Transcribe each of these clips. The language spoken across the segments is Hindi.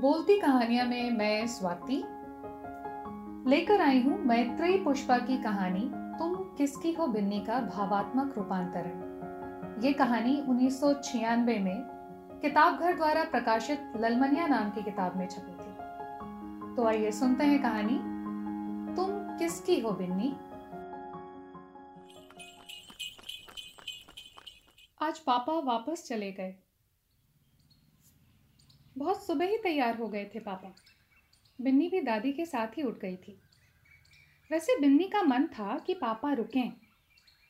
बोलती कहानियाँ में मैं स्वाति। लेकर आई हूँ मैत्रेयी पुष्पा की कहानी, तुम किसकी हो बिन्नी का भावात्मक रूपांतरण ये कहानी 1996 में किताब घर द्वारा प्रकाशित ललमनिया नाम की किताब में छपी थी। तो आइए सुनते हैं कहानी, तुम किसकी हो बिन्नी? आज पापा वापस चले गए। बहुत सुबह ही तैयार हो गए थे पापा। बिन्नी भी दादी के साथ ही उठ गई थी। वैसे बिन्नी का मन था कि पापा रुकें,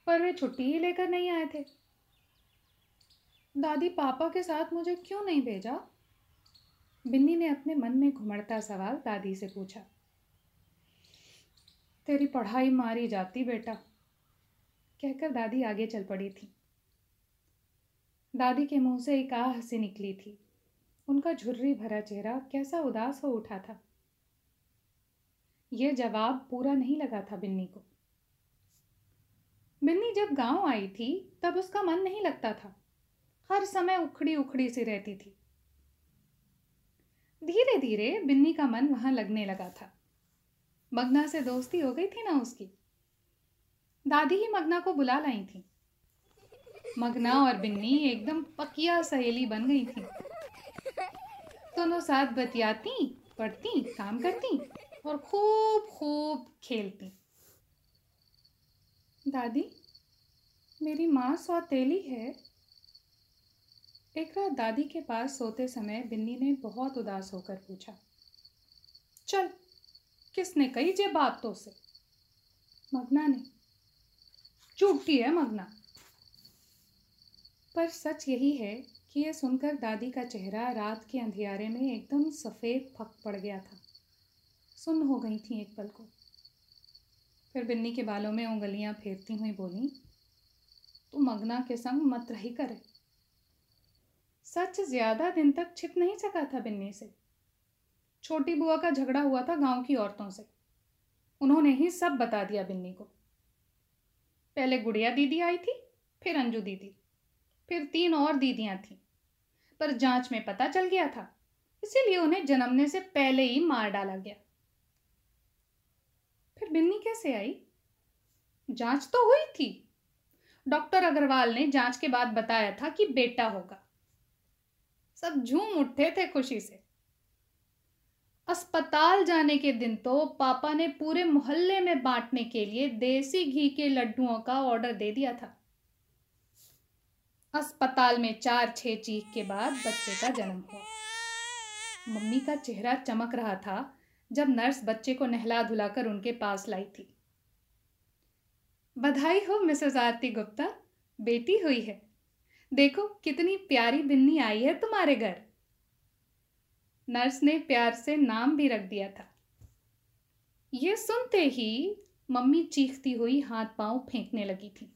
पर वे छुट्टी ही लेकर नहीं आए थे। दादी पापा के साथ मुझे क्यों नहीं भेजा? बिन्नी ने अपने मन में घुमड़ता सवाल दादी से पूछा। तेरी पढ़ाई मारी जाती बेटा, कहकर दादी आगे चल पड़ी थी। दादी के मुँह से एक आ हँसी निकली थी। उनका झुर्री भरा चेहरा कैसा उदास हो उठा था। यह जवाब पूरा नहीं लगा था बिन्नी को। बिन्नी जब गाँव आई थी, तब उसका मन नहीं लगता था। हर समय उखड़ी उखड़ी सी रहती थी। धीरे धीरे बिन्नी का मन वहाँ लगने लगा था। मगना से दोस्ती हो गई थी ना उसकी। दादी ही मगना को बुला लाई थी। मगना और बिन्नी एकदम पकिया सहेली बन गई थी। दोनों साथ बतियाती, पढ़ती, काम करती और खूब खूब खेलती। दादी, मेरी माँ सौतेली है। एक रात दादी के पास सोते समय बिन्नी ने बहुत उदास होकर पूछा, चल, किसने कही जे बात तो से? मगना ने चूटती है मगना। पर सच यही है कि यह सुनकर दादी का चेहरा रात के अंधियारे में एकदम सफ़ेद फक पड़ गया था। सुन हो गई थी एक पल को। फिर बिन्नी के बालों में उंगलियाँ फेरती हुई बोली, तू मगना के संग मत रही करे। सच ज़्यादा दिन तक छिप नहीं सका था बिन्नी से। छोटी बुआ का झगड़ा हुआ था गाँव की औरतों से। उन्होंने ही सब बता दिया बिन्नी को। पहले गुड़िया दीदी आई थी, फिर अंजू दीदी। फिर तीन और दीदियाँ थीं। पर जाँच में पता चल गया था। इसीलिए उन्हें जन्मने से पहले ही मार डाला गया। फिर बिन्नी कैसे आई? जाँच तो हुई थी। डॉक्टर अग्रवाल ने जाँच के बाद बताया था कि बेटा होगा। सब झूम उठे थे खुशी से। अस्पताल जाने के दिन तो पापा ने पूरे मोहल्ले में बांटने के लिए देसी घी के लड्डुओं का ऑर्डर दे दिया था। अस्पताल में चार छह चीख के बाद बच्चे का जन्म हुआ। मम्मी का चेहरा चमक रहा था जब नर्स बच्चे को नहला धुलाकर उनके पास लाई थी। बधाई हो, मिसेस आरती गुप्ता। बेटी हुई है। देखो, कितनी प्यारी बिन्नी आई है तुम्हारे घर। नर्स ने प्यार से नाम भी रख दिया था। यह सुनते ही मम्मी चीखती हुई हाथ पाँव फेंकने लगी थी।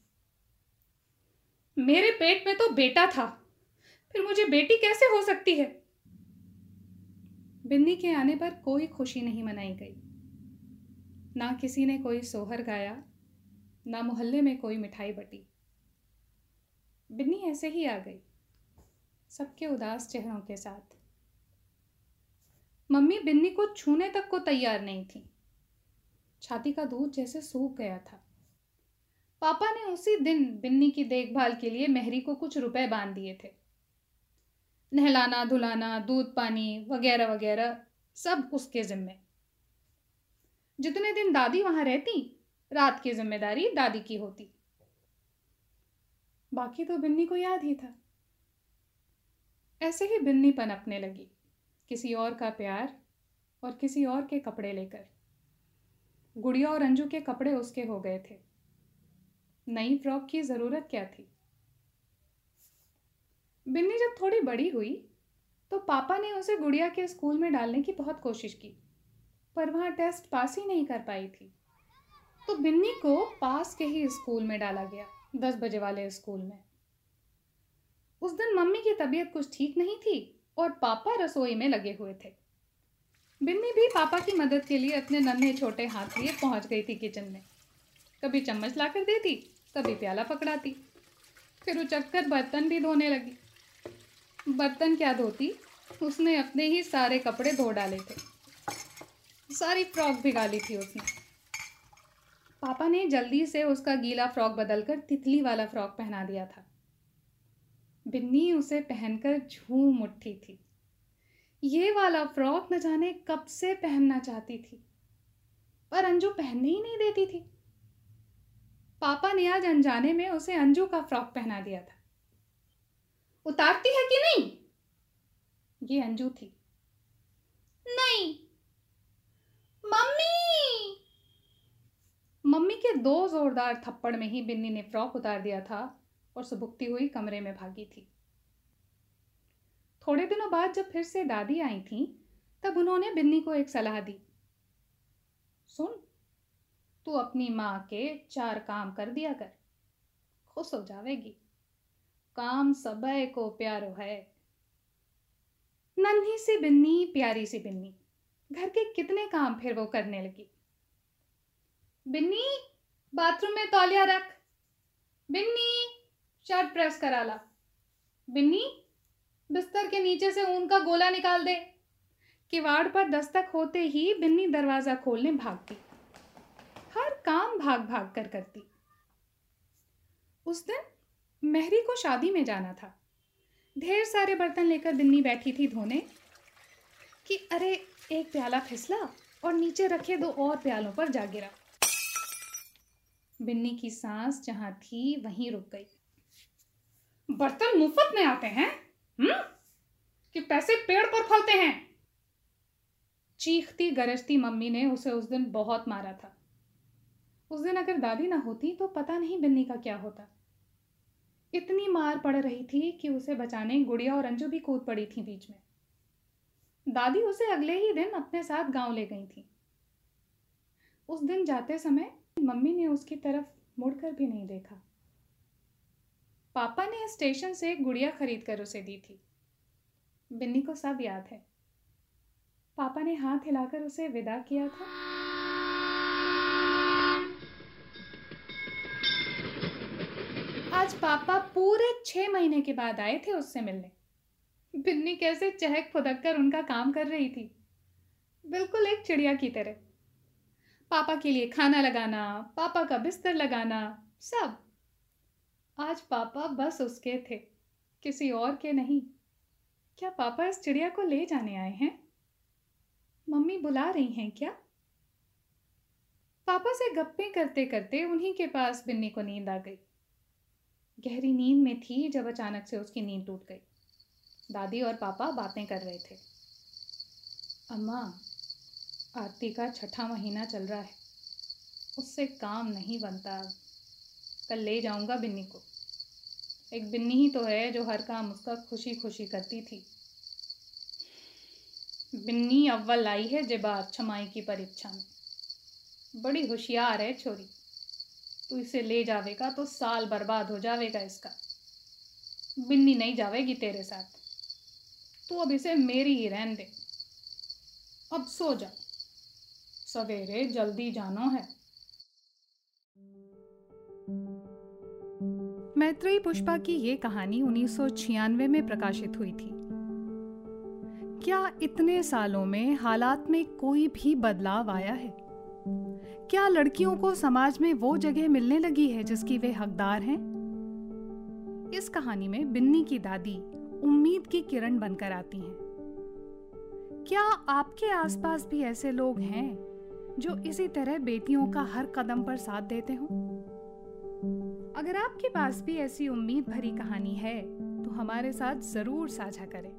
मेरे पेट में तो बेटा था। फिर मुझे बेटी कैसे हो सकती है? बिन्नी के आने पर कोई खुशी नहीं मनाई गई। ना किसी ने कोई सोहर गाया, ना मोहल्ले में कोई मिठाई बटी। बिन्नी ऐसे ही आ गई, सबके उदास चेहरों के साथ। मम्मी बिन्नी को छूने तक को तैयार नहीं थी। छाती का दूध जैसे सूख गया था। पापा ने उसी दिन बिन्नी की देखभाल के लिए मेहरी को कुछ रुपए बाँध दिए थे। नहलाना, धुलाना, दूध पानी वगैरह वगैरह सब उसके जिम्मे। जितने दिन दादी वहाँ रहती, रात की ज़िम्मेदारी दादी की होती। बाकी तो बिन्नी को याद ही था। ऐसे ही बिन्नी पनपने लगी, किसी और का प्यार और किसी और के कपड़े लेकर। गुड़िया और अंजू के कपड़े उसके हो गए थे। नई फ्रॉक की ज़रूरत क्या थी? बिन्नी जब थोड़ी बड़ी हुई तो पापा ने उसे गुड़िया के स्कूल में डालने की बहुत कोशिश की, पर वहाँ टेस्ट पास ही नहीं कर पाई थी। तो बिन्नी को पास के ही स्कूल में डाला गया, दस बजे वाले स्कूल में। उस दिन मम्मी की तबीयत कुछ ठीक नहीं थी और पापा रसोई में लगे हुए थे। बिन्नी भी पापा की मदद के लिए अपने नन्हे छोटे हाथ लिए पहुँच गई थी किचन में। कभी चम्मच ला कर देती कभी प्याला पकड़ाती। फिर उचक कर बर्तन भी धोने लगी। बर्तन क्या धोती? उसने अपने ही सारे कपड़े धो डाले थे। सारी फ्रॉक भिगा ली थी उसने। पापा ने जल्दी से उसका गीला फ्रॉक बदलकर तितली वाला फ्रॉक पहना दिया था। बिन्नी उसे पहनकर झूम उठी थी। ये वाला फ्रॉक न जाने कब से पहनना चाहती थी। पर अंजू पहनने ही नहीं देती थी। पापा ने आज अनजाने में उसे अंजू का फ्रॉक पहना दिया था। उतारती है कि नहीं? ये अंजू थी। नहीं। मम्मी! मम्मी के दो जोरदार थप्पड़ में ही बिन्नी ने फ्रॉक उतार दिया था और सुबुकती हुई कमरे में भागी थी। थोड़े दिनों बाद जब फिर से दादी आई थी तब उन्होंने बिन्नी को एक सलाह दी। सुन तू अपनी माँ के चार काम कर दिया कर। खुश हो जावेगी। काम सबय को प्यारो है। नन्ही सी बिन्नी, प्यारी सी बिन्नी। घर के कितने काम फिर वो करने लगी। बिन्नी, बाथरूम में तौलिया रख। बिन्नी, शर्ट प्रेस करा ला। बिन्नी, बिस्तर के नीचे से ऊन का गोला निकाल दे। किवाड़ पर दस्तक होते ही बिन्नी दरवाज़ा खोलने भागती। काम भाग भाग कर करती। उस दिन मेहरी को शादी में जाना था। ढेर सारे बर्तन लेकर बिन्नी बैठी थी धोने कि, अरे, एक प्याला फिसला और नीचे रखे दो और प्यालों पर जा गिरा। बिन्नी की सांस जहाँ थी, वहीं रुक गई। बर्तन मुफ़्त में आते हैं? हम्म? कि पैसे पेड़ पर फलते हैं? चीखती, गरजती मम्मी ने उसे उस दिन बहुत मारा था। उस दिन अगर दादी ना होती तो पता नहीं बिन्नी का क्या होता। इतनी मार पड़ रही थी कि उसे बचाने गुड़िया और अंजू भी कूद पड़ी थी बीच में। दादी उसे अगले ही दिन अपने साथ गाँव ले गई थी। उस दिन जाते समय मम्मी ने उसकी तरफ़ मुड़कर भी नहीं देखा। पापा ने स्टेशन से गुड़िया खरीद कर उसे दी थी। बिन्नी को सब याद है। पापा ने हाथ हिलाकर उसे विदा किया था। आज पापा पूरे छह महीने के बाद आए थे उससे मिलने। बिन्नी कैसे चहक फुदक कर उनका काम कर रही थी। बिल्कुल एक चिड़िया की तरह। पापा के लिए खाना लगाना, पापा का बिस्तर लगाना, सब। आज पापा बस उसके थे, किसी और के नहीं। क्या पापा इस चिड़िया को ले जाने आए हैं? मम्मी बुला रही हैं क्या? पापा से गप्पे करते करते उन्हीं के पास बिन्नी को नींद आ गई। गहरी नींद में थी जब अचानक से उसकी नींद टूट गई। दादी और पापा बातें कर रहे थे। अम्मा, आरती का छठा महीना चल रहा है। उससे काम नहीं बनता। कल ले जाऊँगा बिन्नी को। एक बिन्नी ही तो है जो हर काम उसका खुशी खुशी करती थी। बिन्नी अव्वल आई है जिबार छमाई की परीक्षा में। बड़ी होशियार है छोरी। तू इसे ले जावेगा तो साल बर्बाद हो जावेगा इसका। बिन्नी नहीं जावेगी तेरे साथ। तू अब इसे मेरी ही रहन दे। अब सो जा। सवेरे जल्दी जानो है। मैत्रेयी पुष्पा की ये कहानी 1996 में प्रकाशित हुई थी। क्या इतने सालों में हालात में कोई भी बदलाव आया है? क्या लड़कियों को समाज में वो जगह मिलने लगी है जिसकी वे हकदार हैं? इस कहानी में बिन्नी की दादी उम्मीद की किरण बनकर आती हैं। क्या आपके आसपास भी ऐसे लोग हैं जो इसी तरह बेटियों का हर कदम पर साथ देते हो? अगर आपके पास भी ऐसी उम्मीद भरी कहानी है तो हमारे साथ ज़रूर साझा करें।